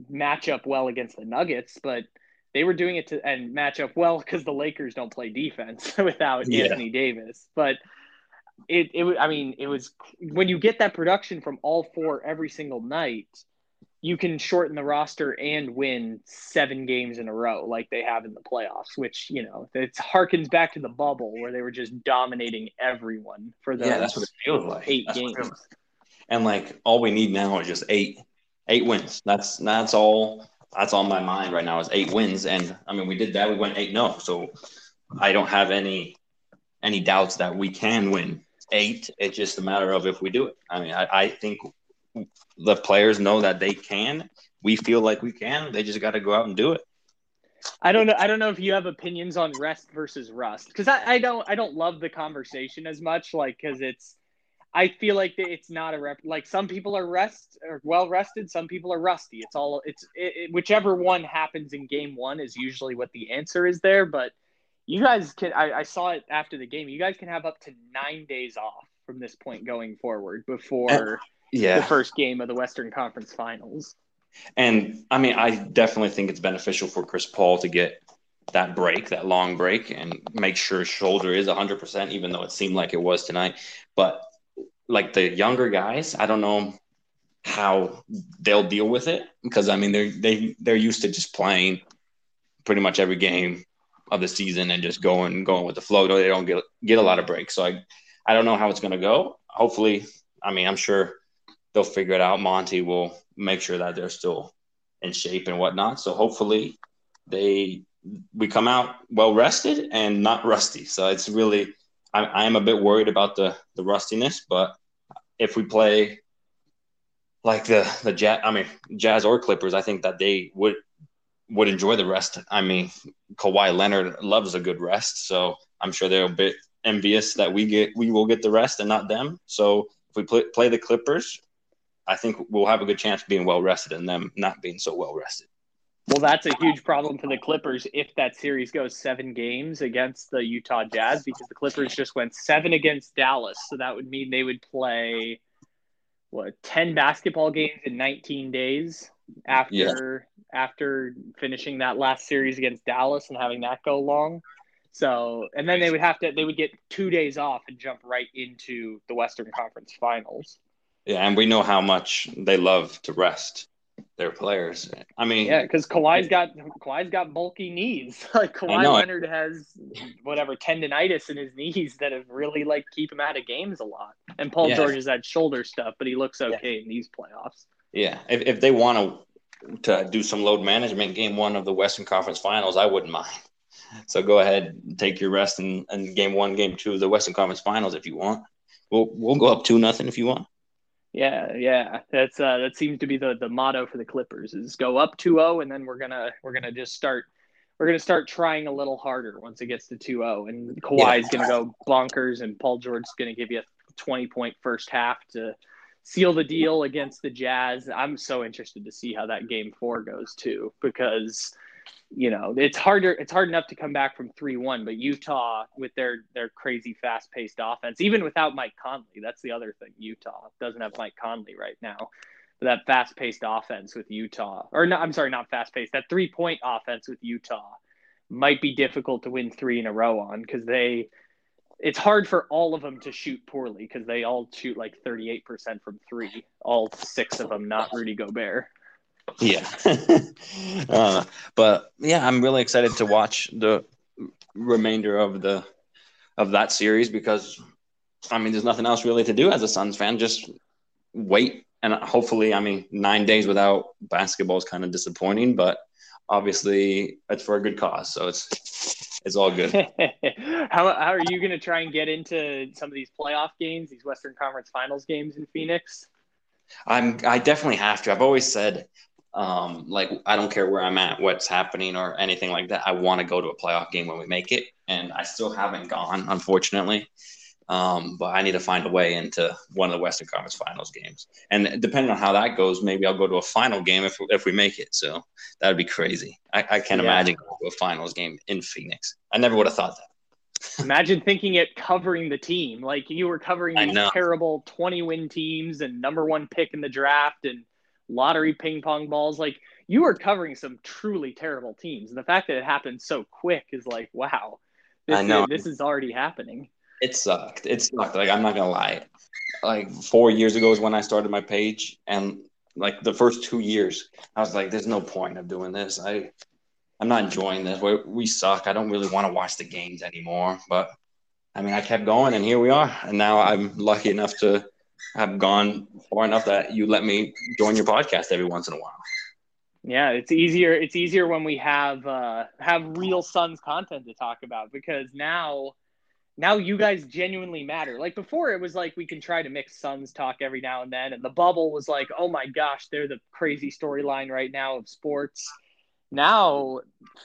match up well against the Nuggets, but they were doing it to and match up well because the Lakers don't play defense without yeah. Anthony Davis. But it it I mean it was when you get that production from all four every single night you can shorten the roster and win seven games in a row like they have in the playoffs, which, you know, it harkens back to the bubble where they were just dominating everyone for the yeah, that's what it feels like. Eight that's games. And like all we need now is just eight eight wins. That's that's all that's on my mind right now is eight wins. And I mean we did that, we went eight no. So I don't have any any doubts that we can win eight. It's just a matter of if we do it. I mean, I, I think the players know that they can. We feel like we can. They just got to go out and do it. I don't know. I don't know if you have opinions on rest versus rust because I, I don't. I don't love the conversation as much. Like because it's. I feel like it's not a rep. Like some people are rest or well rested. Some people are rusty. It's all. It's it, it, whichever one happens in game one is usually what the answer is there. But you guys can. I, I saw it after the game. You guys can have up to nine days off from this point going forward before yeah. the first game of the Western Conference Finals. And I mean, I definitely think it's beneficial for Chris Paul to get that break, that long break, and make sure his shoulder is 100%, even though it seemed like it was tonight. But like the younger guys, I don't know how they'll deal with it because I mean they're they they're used to just playing pretty much every game of the season and just going going with the flow. They don't get get a lot of breaks, so I I don't know how it's going to go. Hopefully, I mean I'm sure they'll figure it out. Monty will make sure that they're still in shape and whatnot. So hopefully they we come out well rested and not rusty. So it's really I, I am a bit worried about the the rustiness, but if we play like the the Jazz, I mean Jazz or Clippers, I think that they would would enjoy the rest. I mean, Kawhi Leonard loves a good rest, so I'm sure they're a bit envious that we get we will get the rest and not them. So if we play, play the Clippers, I think we'll have a good chance of being well rested and them not being so well rested. Well, that's a huge problem for the Clippers if that series goes seven games against the Utah Jazz because the Clippers just went seven against Dallas. So that would mean they would play what ten basketball games in 19 days after yeah. after finishing that last series against Dallas and having that go long. So and then they would have to they would get two days off and jump right into the Western Conference Finals. Yeah, and we know how much they love to rest their players. I mean, yeah, because Kawhi's got Kawhi's got bulky knees. like Kawhi Leonard has whatever tendonitis in his knees that have really like keep him out of games a lot. And Paul yeah. George has had shoulder stuff, but he looks okay yeah. in these playoffs. Yeah, if if they want to to do some load management game one of the Western Conference Finals, I wouldn't mind. So go ahead, take your rest and, in game one, game two of the Western Conference Finals if you want. We'll we'll go up two nothing if you want. Yeah, yeah. That's uh that seems to be the the motto for the Clippers is go up 2-0 and then we're to we're to just start we're to start trying a little harder once it gets to 2-0 and Kawhi's yeah. to go bonkers and Paul George's to give you a 20 point first half to seal the deal against the Jazz. I'm so interested to see how that game 4 goes too because you know, it's harder. It's hard enough to come back from three one, but Utah with their their crazy fast paced offense, even without Mike Conley, that's the other thing. Utah doesn't have Mike Conley right now. But that fast paced offense with Utah, or no, I'm sorry, not fast paced. That three point offense with Utah might be difficult to win three in a row on because they. It's hard for all of them to shoot poorly because they all shoot like 38% from three. All six of them, not Rudy Gobert. Yeah. uh, but yeah, I'm really excited to watch the remainder of the of that series because I mean, there's nothing else really to do as a Suns fan. Just wait and hopefully, I mean, nine days without basketball is kind of disappointing, but obviously it's for a good cause, so it's it's all good. how how are you going to try and get into some of these playoff games, these Western Conference Finals games in Phoenix? I'm I definitely have to. I've always said um, like I don't care where I'm at, what's happening, or anything like that. I want to go to a playoff game when we make it, and I still haven't gone, unfortunately. Um, but I need to find a way into one of the Western Conference Finals games, and depending on how that goes, maybe I'll go to a final game if if we make it. So that would be crazy. I, I can't yeah. imagine going to a finals game in Phoenix. I never would have thought that. Imagine thinking it covering the team. Like you were covering these terrible 20 win teams and number one pick in the draft and lottery ping pong balls. Like you are covering some truly terrible teams. And the fact that it happened so quick is like, wow, this, I know. Is, this is already happening. It sucked. It sucked. Like, I'm not going to lie. Like four years ago is when I started my page. And like the first two years, I was like, there's no point of doing this. I, I'm not enjoying this. We, we suck. I don't really want to watch the games anymore. But I mean, I kept going and here we are. And now I'm lucky enough to have gone far enough that you let me join your podcast every once in a while. Yeah, it's easier. It's easier when we have uh, have real Suns content to talk about because now, now you guys genuinely matter. Like before, it was like we can try to mix Suns talk every now and then, and the bubble was like, oh my gosh, they're the crazy storyline right now of sports. Now,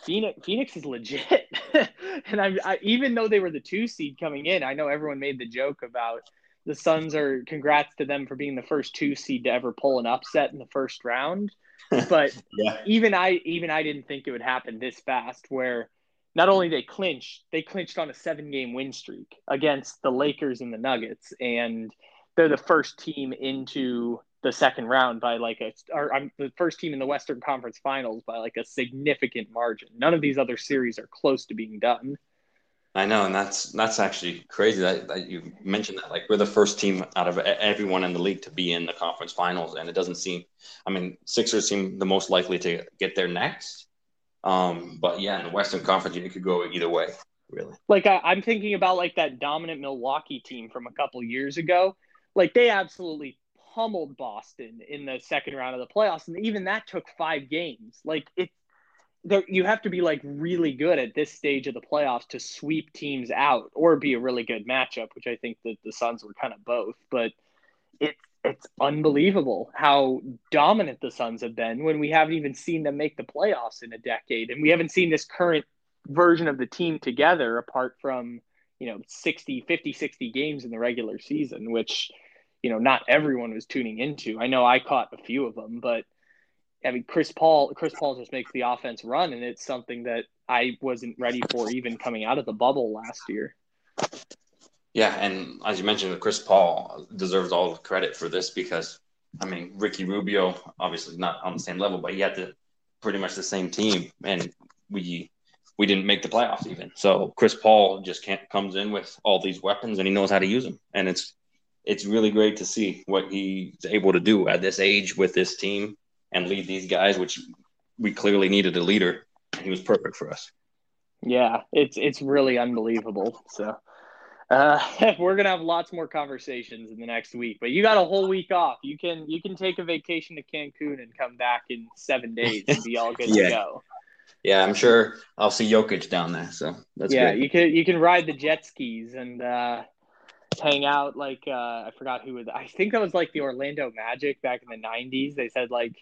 Phoenix Phoenix is legit, and I, I even though they were the two seed coming in, I know everyone made the joke about the Suns are congrats to them for being the first two seed to ever pull an upset in the first round. But yeah. even I even I didn't think it would happen this fast where not only they clinched, they clinched on a seven game win streak against the Lakers and the Nuggets. And they're the first team into the second round by like a or I'm the first team in the Western Conference Finals by like a significant margin. None of these other series are close to being done. I know, and that's that's actually crazy that, that you mentioned that. Like we're the first team out of everyone in the league to be in the conference finals, and it doesn't seem. I mean, Sixers seem the most likely to get there next. Um, but yeah, in the Western Conference, you could go either way, really. Like I, I'm thinking about like that dominant Milwaukee team from a couple years ago. Like they absolutely pummeled Boston in the second round of the playoffs, and even that took five games. Like it, there you have to be like really good at this stage of the playoffs to sweep teams out or be a really good matchup, which I think that the Suns were kind of both. But it's it's unbelievable how dominant the Suns have been when we haven't even seen them make the playoffs in a decade, and we haven't seen this current version of the team together apart from you know 60 50 60 games in the regular season which you know not everyone was tuning into i know i caught a few of them but I mean, Chris Paul, Chris Paul just makes the offense run, and it's something that I wasn't ready for even coming out of the bubble last year. Yeah, and as you mentioned, Chris Paul deserves all the credit for this because, I mean, Ricky Rubio obviously not on the same level, but he had the pretty much the same team, and we we didn't make the playoffs even. So Chris Paul just can't comes in with all these weapons, and he knows how to use them, and it's it's really great to see what he's able to do at this age with this team and lead these guys, which we clearly needed a leader. He was perfect for us. Yeah, it's it's really unbelievable. So Uh, we're gonna have lots more conversations in the next week, but you got a whole week off. You can you can take a vacation to Cancun and come back in seven days and be all good Yeah. to go. Yeah, I'm sure I'll see Jokic down there. So that's yeah, great. you can you can ride the jet skis and uh, hang out like uh, I forgot who was. I think that was like the Orlando Magic back in the '90s. They said like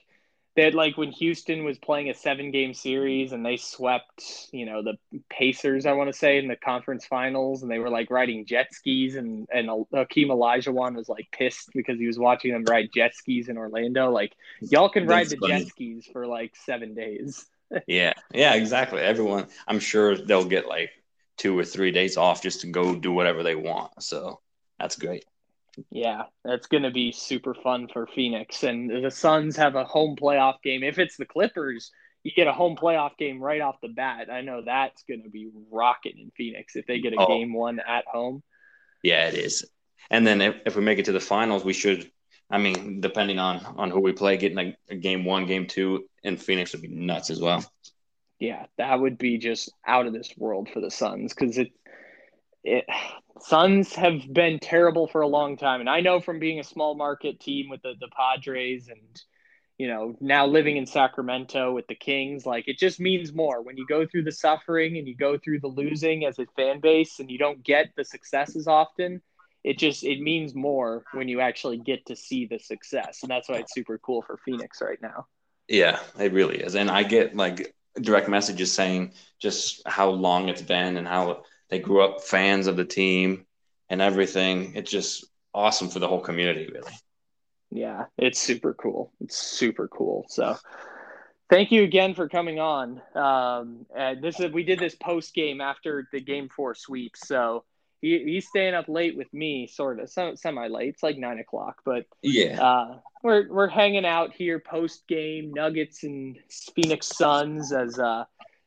they had like when Houston was playing a seven game series and they swept you know the Pacers I want to say in the conference finals and they were like riding jet skis and and Hakeem Olajuwon was like pissed because he was watching them ride jet skis in Orlando. Like y'all can ride That's the funny. jet skis for like seven days. Yeah, yeah, exactly. Everyone, I'm sure they'll get like two or three days off just to go do whatever they want. So that's great. Yeah, that's going to be super fun for Phoenix. And the Suns have a home playoff game. If it's the Clippers, you get a home playoff game right off the bat. I know that's going to be rocking in Phoenix if they get a Oh. game one at home. Yeah, it is. And then if, if we make it to the finals, we should. I mean, depending on on who we play, getting a, a game one, game two in Phoenix would be nuts as well. Yeah, that would be just out of this world for the Suns because it, it, Suns have been terrible for a long time. And I know from being a small market team with the, the Padres and, you know, now living in Sacramento with the Kings, like it just means more when you go through the suffering and you go through the losing as a fan base and you don't get the successes often. It just it means more when you actually get to see the success, and that's why it's super cool for Phoenix right now. Yeah, it really is. And I get like direct messages saying just how long it's been and how they grew up fans of the team and everything. It's just awesome for the whole community, really. Yeah, it's super cool. It's super cool. So, thank you again for coming on. Um, and this is we did this post game after the game four sweep. So he, he's staying up late with me, sort of semi late. It's like nine o'clock, but Yeah. uh, we're we're hanging out here post game Nuggets and Phoenix Suns as uh,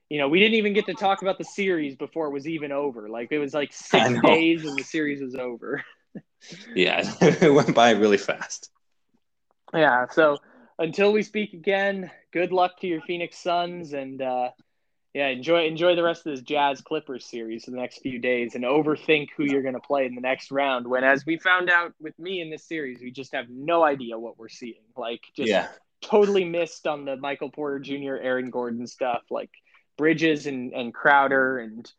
you know we didn't even get to talk about the series before it was even over. Like it was like six days and the series was over. Yeah. it went by really fast. Yeah. So until we speak again, good luck to your Phoenix Suns and uh, yeah, enjoy enjoy the rest of this Jazz Clippers series for the next few days and overthink who you're going to play in the next round. When, as we found out with me in this series, we just have no idea what we're seeing. Like, just Yeah. totally missed on the Michael Porter Jr., Aaron Gordon stuff. Like Bridges and and Crowder and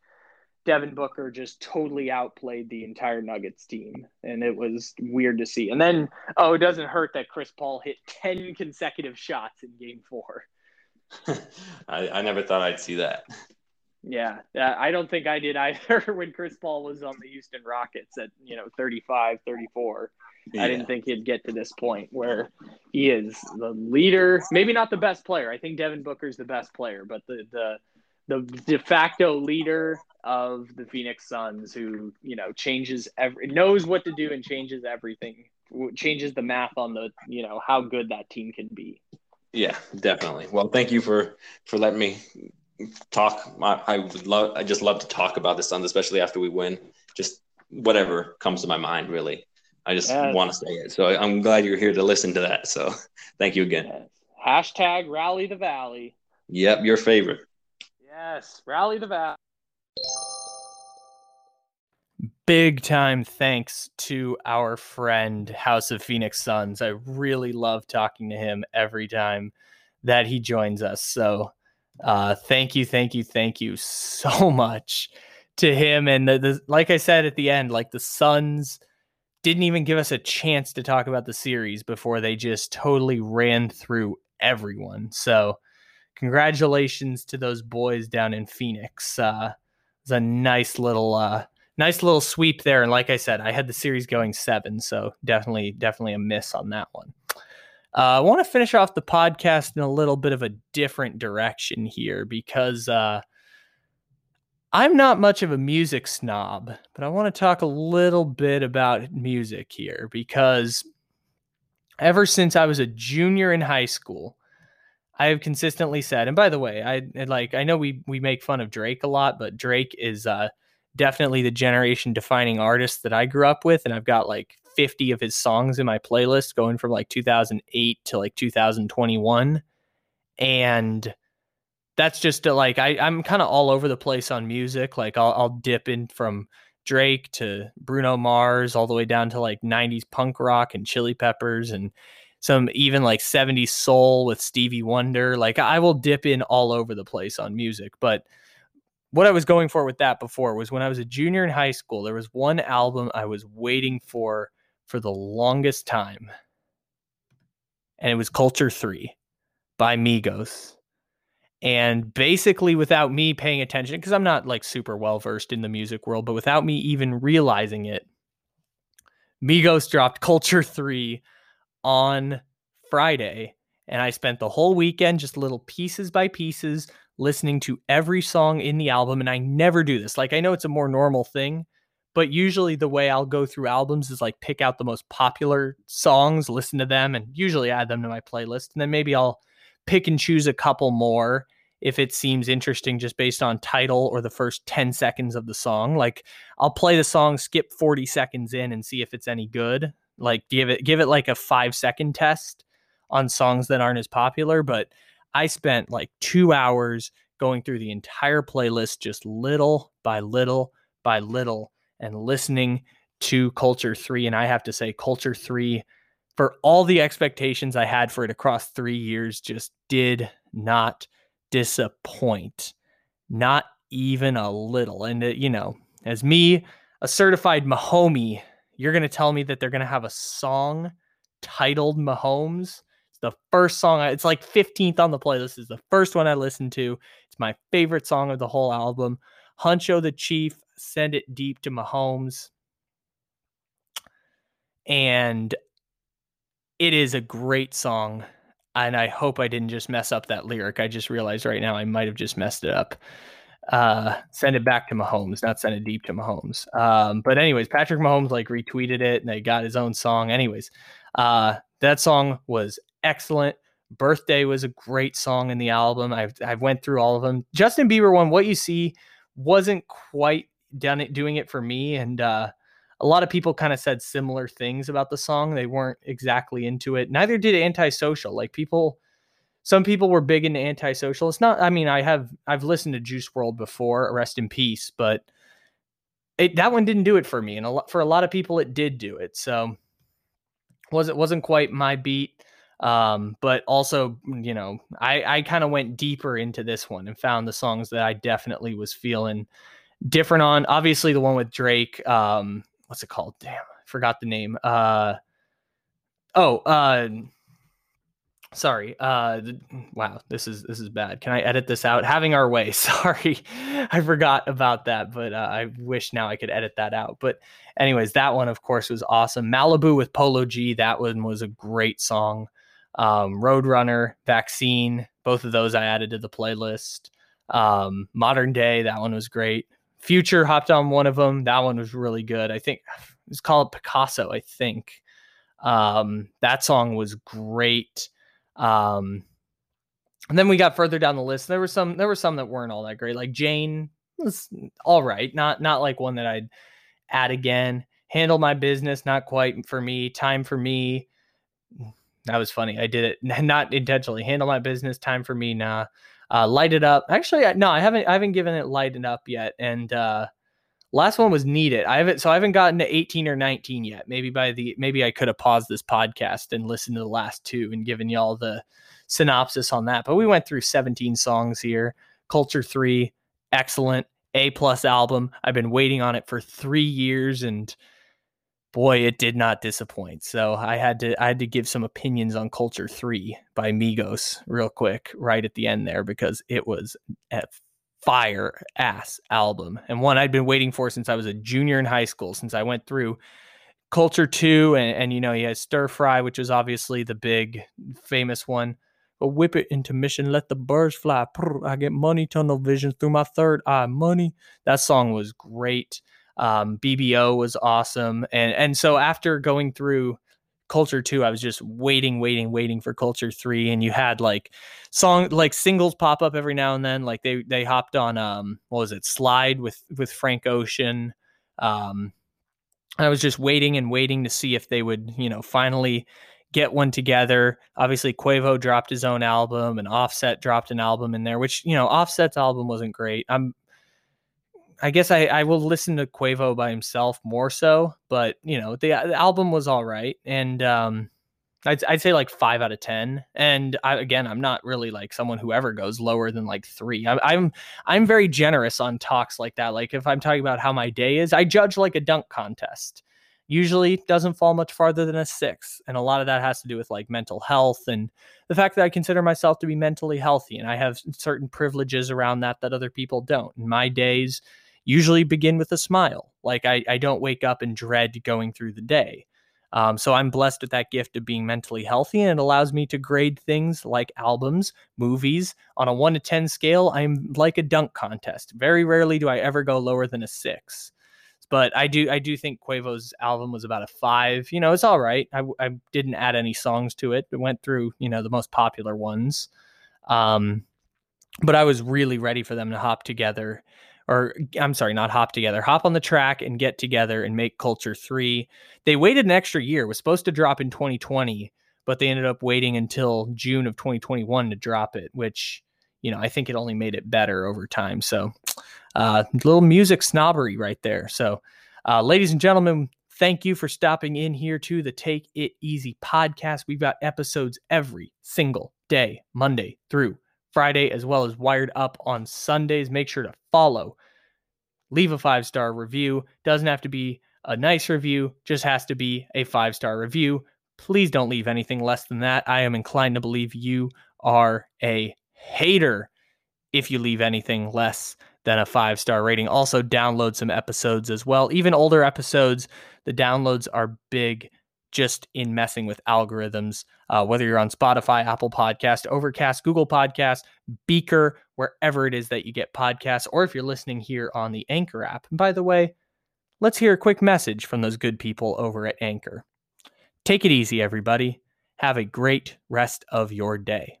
Devin Booker just totally outplayed the entire Nuggets team, and it was weird to see. And then, oh, it doesn't hurt that Chris Paul hit ten consecutive shots in Game Four. I, I never thought I'd see that. Yeah, I don't think I did either when Chris Paul was on the Houston Rockets at you know 35, 34. I didn't think he'd get to this point where he is the leader, maybe not the best player. I think Devin Booker's the best player, but the the the de facto leader of the Phoenix Suns who, you know, changes every knows what to do and changes everything. Changes the math on the, you know, how good that team can be. Yeah, definitely. Well, thank you for for letting me talk. I, I would love. I just love to talk about the Suns, especially after we win. Just whatever comes to my mind, really. I just Yeah. want to say it. So I'm glad you're here to listen to that. So thank you again. Yes. Hashtag rally the valley. Yep, your favorite. Yes, rally the valley. big time thanks to our friend House of Phoenix Suns. I really love talking to him every time that he joins us. So uh thank you, thank you, thank you so much to him. And the, the like I said at the end, like the Suns didn't even give us a chance to talk about the series before they just totally ran through everyone. So congratulations to those boys down in Phoenix. Uh it's a nice little uh nice little sweep there. And like I said, I had the series going seven, so definitely, definitely a miss on that one. Uh, I want to finish off the podcast in a little bit of a different direction here because uh, I'm not much of a music snob, but I want to talk a little bit about music here because ever since I was a junior in high school, I have consistently said, and by the way, I like I know we we make fun of Drake a lot, but Drake is uh definitely the generation defining artist that I grew up with. And I've got like 50 of his songs in my playlist going from like 2008 to like 2021. And that's just to, like, I, I'm kind of all over the place on music. Like, I'll, I'll dip in from Drake to Bruno Mars, all the way down to like 90s punk rock and Chili Peppers and some even like 70s soul with Stevie Wonder. Like I will dip in all over the place on music, but what I was going for with that before was when I was a junior in high school, there was one album I was waiting for for the longest time. And it was Culture 3 by Migos. And basically, without me paying attention, because I'm not like super well versed in the music world, but without me even realizing it, Migos dropped Culture 3 on Friday. And I spent the whole weekend just little pieces by pieces listening to every song in the album. And I never do this. Like, I know it's a more normal thing, but usually the way I'll go through albums is like pick out the most popular songs, listen to them, and usually add them to my playlist. And then maybe I'll pick and choose a couple more if it seems interesting just based on title or the first 10 seconds of the song. Like I'll play the song, skip 40 seconds in and see if it's any good. Like give it give it like a 5 second test on songs that aren't as popular, but I spent like 2 hours going through the entire playlist just little by little by little and listening to Culture 3 and I have to say Culture 3 for all the expectations I had for it across three years, just did not disappoint. Not even a little. And, it, you know, as me, a certified Mahomie, you're going to tell me that they're going to have a song titled Mahomes. It's the first song, I, it's like 15th on the playlist. It's the first one I listened to. It's my favorite song of the whole album. Huncho the Chief, Send It Deep to Mahomes. And it is a great song and i hope i didn't just mess up that lyric i just realized right now i might have just messed it up uh send it back to mahomes not send it deep to mahomes. Um but anyways patrick mahomes like retweeted it and they got his own song. Anyways uh that song was excellent. Birthday was a great song in the album. I've i've went through all of them. Justin bieber one what you see wasn't quite done it doing it for me. And uh a lot of people kind of said similar things about the song. They weren't exactly into it. Neither did Antisocial. Like people, some people were big into Antisocial. It's not. I mean, I have I've listened to Juice WRLD before. Rest in peace. But it that one didn't do it for me, and a lot for a lot of people, it did do it. So was it wasn't quite my beat. Um, but also, you know, I I kind of went deeper into this one and found the songs that I definitely was feeling different on. Obviously, the one with Drake. Um, what's it called? Damn, I forgot the name. Uh, oh, uh, sorry. Uh, wow, this is this is bad. Can I edit this out? Having our way. Sorry, I forgot about that, but uh, I wish now I could edit that out. But anyways, that one of course was awesome. Malibu with Polo G. That one was a great song. Um, Roadrunner, Vaccine, both of those I added to the playlist. Um, Modern Day, that one was great. Future hopped on one of them. That one was really good. I think it's called Picasso. I think um, that song was great. Um, and then we got further down the list. There were some. There were some that weren't all that great. Like Jane was all right. Not not like one that I'd add again. Handle my business. Not quite for me. Time for me. That was funny. I did it not intentionally. Handle my business. Time for me. Nah uh, light it up. Actually, no, I haven't. I haven't given it light it up yet. And uh, last one was need it. I haven't. So I haven't gotten to 18 or 19 yet. Maybe by the maybe I could have paused this podcast and listened to the last two and given y'all the synopsis on that. But we went through 17 songs here. Culture three, excellent. A plus album. I've been waiting on it for three years and boy, it did not disappoint. So I had to I had to give some opinions on Culture Three by Migos real quick right at the end there because it was fire ass album and one I'd been waiting for since I was a junior in high school. Since I went through Culture Two and, and you know he has Stir Fry, which was obviously the big famous one. But whip it into mission, let the birds fly. I get money, tunnel visions through my third eye. Money. That song was great. Um, BBO was awesome, and and so after going through Culture Two, I was just waiting, waiting, waiting for Culture Three, and you had like song like singles pop up every now and then. Like they they hopped on um what was it Slide with with Frank Ocean. Um, I was just waiting and waiting to see if they would you know finally get one together. Obviously, Quavo dropped his own album, and Offset dropped an album in there, which you know Offset's album wasn't great. I'm I guess I, I will listen to Quavo by himself more so, but you know the, the album was all right, and um, I'd, I'd say like five out of ten. And I, again, I'm not really like someone who ever goes lower than like three. I, I'm I'm very generous on talks like that. Like if I'm talking about how my day is, I judge like a dunk contest. Usually doesn't fall much farther than a six, and a lot of that has to do with like mental health and the fact that I consider myself to be mentally healthy, and I have certain privileges around that that other people don't. And my days usually begin with a smile. Like I, I don't wake up and dread going through the day. Um, so I'm blessed with that gift of being mentally healthy, and it allows me to grade things like albums, movies on a one to 10 scale. I'm like a dunk contest. Very rarely do I ever go lower than a six. But I do, I do think Quavo's album was about a five. You know, it's all right. I, I didn't add any songs to it. It went through, you know, the most popular ones. Um, but I was really ready for them to hop together or I'm sorry, not hop together, hop on the track and get together and make Culture 3. They waited an extra year, was supposed to drop in 2020, but they ended up waiting until June of 2021 to drop it, which, you know, I think it only made it better over time. So, uh, little music snobbery right there. So, uh, ladies and gentlemen, thank you for stopping in here to the Take It Easy podcast. We've got episodes every single day, Monday through Friday, as well as Wired Up on Sundays. Make sure to follow, leave a five star review. Doesn't have to be a nice review, just has to be a five star review. Please don't leave anything less than that. I am inclined to believe you are a hater if you leave anything less than a five star rating. Also, download some episodes as well. Even older episodes, the downloads are big just in messing with algorithms, uh, whether you're on Spotify, Apple Podcast, Overcast, Google Podcast, Breaker, wherever it is that you get podcasts, or if you're listening here on the Anchor app. And by the way, let's hear a quick message from those good people over at Anchor. Take it easy, everybody. Have a great rest of your day.